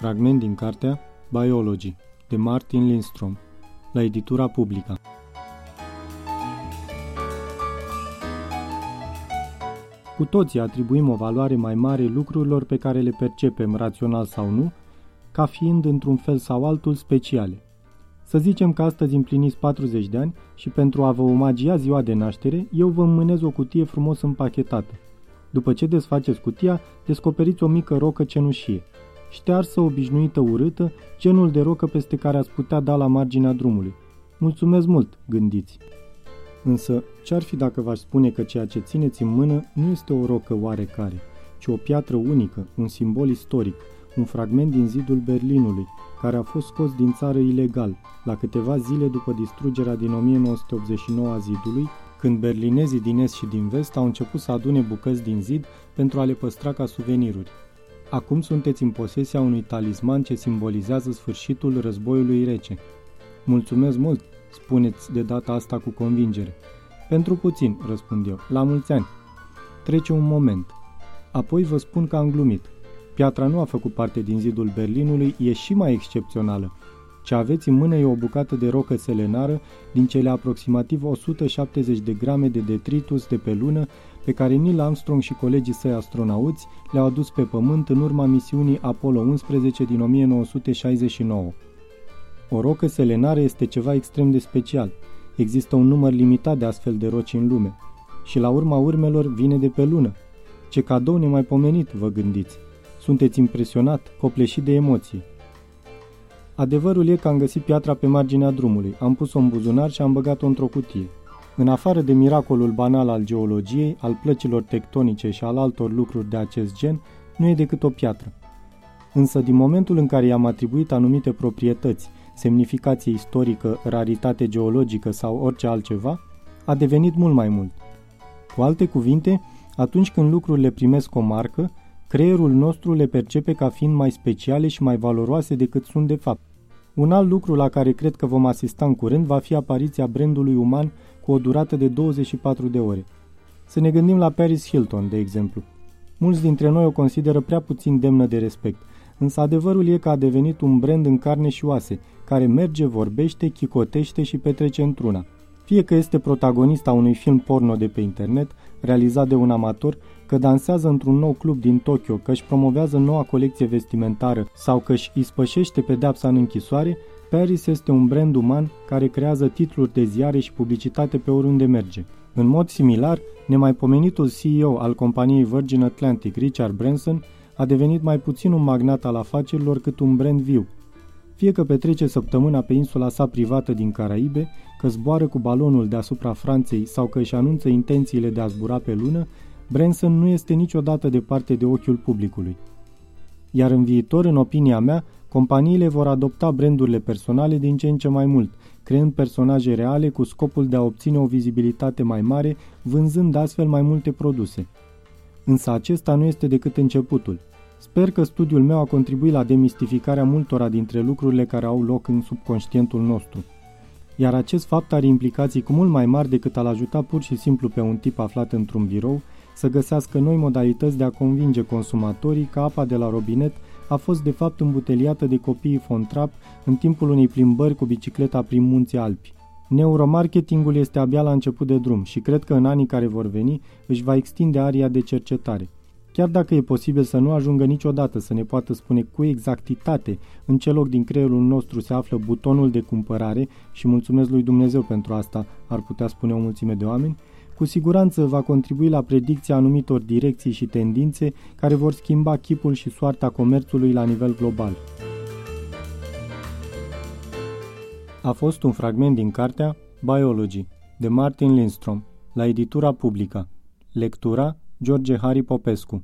Fragment din cartea Biology de Martin Lindstrom la editura Publica. Cu toții atribuim o valoare mai mare lucrurilor pe care le percepem rațional sau nu, ca fiind într-un fel sau altul speciale. Să zicem că astăzi împliniți 40 de ani și pentru a vă omagia ziua de naștere, eu vă mânez o cutie frumos împachetată. După ce desfaceți cutia, descoperiți o mică rocă cenușie – ștearsă, obișnuită, urâtă, genul de rocă peste care ați putea da la marginea drumului. Mulțumesc mult, gândiți. Însă, ce-ar fi dacă v-aș spune că ceea ce țineți în mână nu este o rocă oarecare, ci o piatră unică, un simbol istoric, un fragment din zidul Berlinului, care a fost scos din țară ilegal, la câteva zile după distrugerea din 1989 a zidului, când berlinezii din est și din vest au început să adune bucăți din zid pentru a le păstra ca suveniruri. Acum sunteți în posesia unui talisman ce simbolizează sfârșitul războiului rece. Mulțumesc mult, spuneți de data asta cu convingere. Pentru puțin, răspund eu, la mulți ani. Trece un moment. Apoi vă spun că am glumit. Piatra nu a făcut parte din zidul Berlinului, e și mai excepțională. Ce aveți în mână e o bucată de rocă selenară din cele aproximativ 170 de grame de detritus de pe lună pe care Neil Armstrong și colegii săi astronauți le-au adus pe Pământ în urma misiunii Apollo 11 din 1969. O rocă selenară este ceva extrem de special. Există un număr limitat de astfel de roci în lume. Și la urma urmelor vine de pe lună. Ce cadou nemaipomenit, vă gândiți. Sunteți impresionat, copleșit de emoții. Adevărul e că am găsit piatra pe marginea drumului, am pus-o în buzunar și am băgat-o într-o cutie. În afară de miracolul banal al geologiei, al plăcilor tectonice și al altor lucruri de acest gen, nu e decât o piatră. Însă din momentul în care i-am atribuit anumite proprietăți, semnificație istorică, raritate geologică sau orice altceva, a devenit mult mai mult. Cu alte cuvinte, atunci când lucrurile primesc o marcă, creierul nostru le percepe ca fiind mai speciale și mai valoroase decât sunt de fapt. Un alt lucru la care cred că vom asista în curând va fi apariția brandului uman cu o durată de 24 de ore. Să ne gândim la Paris Hilton, de exemplu. Mulți dintre noi o consideră prea puțin demnă de respect, însă adevărul e că a devenit un brand în carne și oase, care merge, vorbește, chicotește și petrece într-una. Fie că este protagonista unui film porno de pe internet, realizat de un amator, că dansează într-un nou club din Tokyo, că își promovează noua colecție vestimentară sau că își ispășește pedepsa în închisoare, Paris este un brand uman care creează titluri de ziare și publicitate pe oriunde merge. În mod similar, nemaipomenitul CEO al companiei Virgin Atlantic, Richard Branson, a devenit mai puțin un magnat al afacerilor cât un brand viu. Fie că petrece săptămâna pe insula sa privată din Caraibe, că zboară cu balonul deasupra Franței sau că își anunță intențiile de a zbura pe lună, Branson nu este niciodată departe de ochiul publicului. Iar în viitor, în opinia mea, companiile vor adopta brandurile personale din ce în ce mai mult, creând personaje reale cu scopul de a obține o vizibilitate mai mare, vânzând astfel mai multe produse. Însă acesta nu este decât începutul. Sper că studiul meu a contribuit la demistificarea multora dintre lucrurile care au loc în subconștientul nostru. Iar acest fapt are implicații cu mult mai mari decât a-l ajuta pur și simplu pe un tip aflat într-un birou să găsească noi modalități de a convinge consumatorii că apa de la robinet a fost de fapt îmbuteliată de copiii Fontrap în timpul unei plimbări cu bicicleta prin munții Alpi. Neuromarketingul este abia la început de drum și cred că în anii care vor veni își va extinde aria de cercetare. Chiar dacă e posibil să nu ajungă niciodată să ne poată spune cu exactitate în ce loc din creierul nostru se află butonul de cumpărare și mulțumesc lui Dumnezeu pentru asta, ar putea spune o mulțime de oameni, cu siguranță va contribui la predicția anumitor direcții și tendințe care vor schimba chipul și soarta comerțului la nivel global. A fost un fragment din cartea Biology de Martin Lindstrom la editura Publica. Lectura George Harry Popescu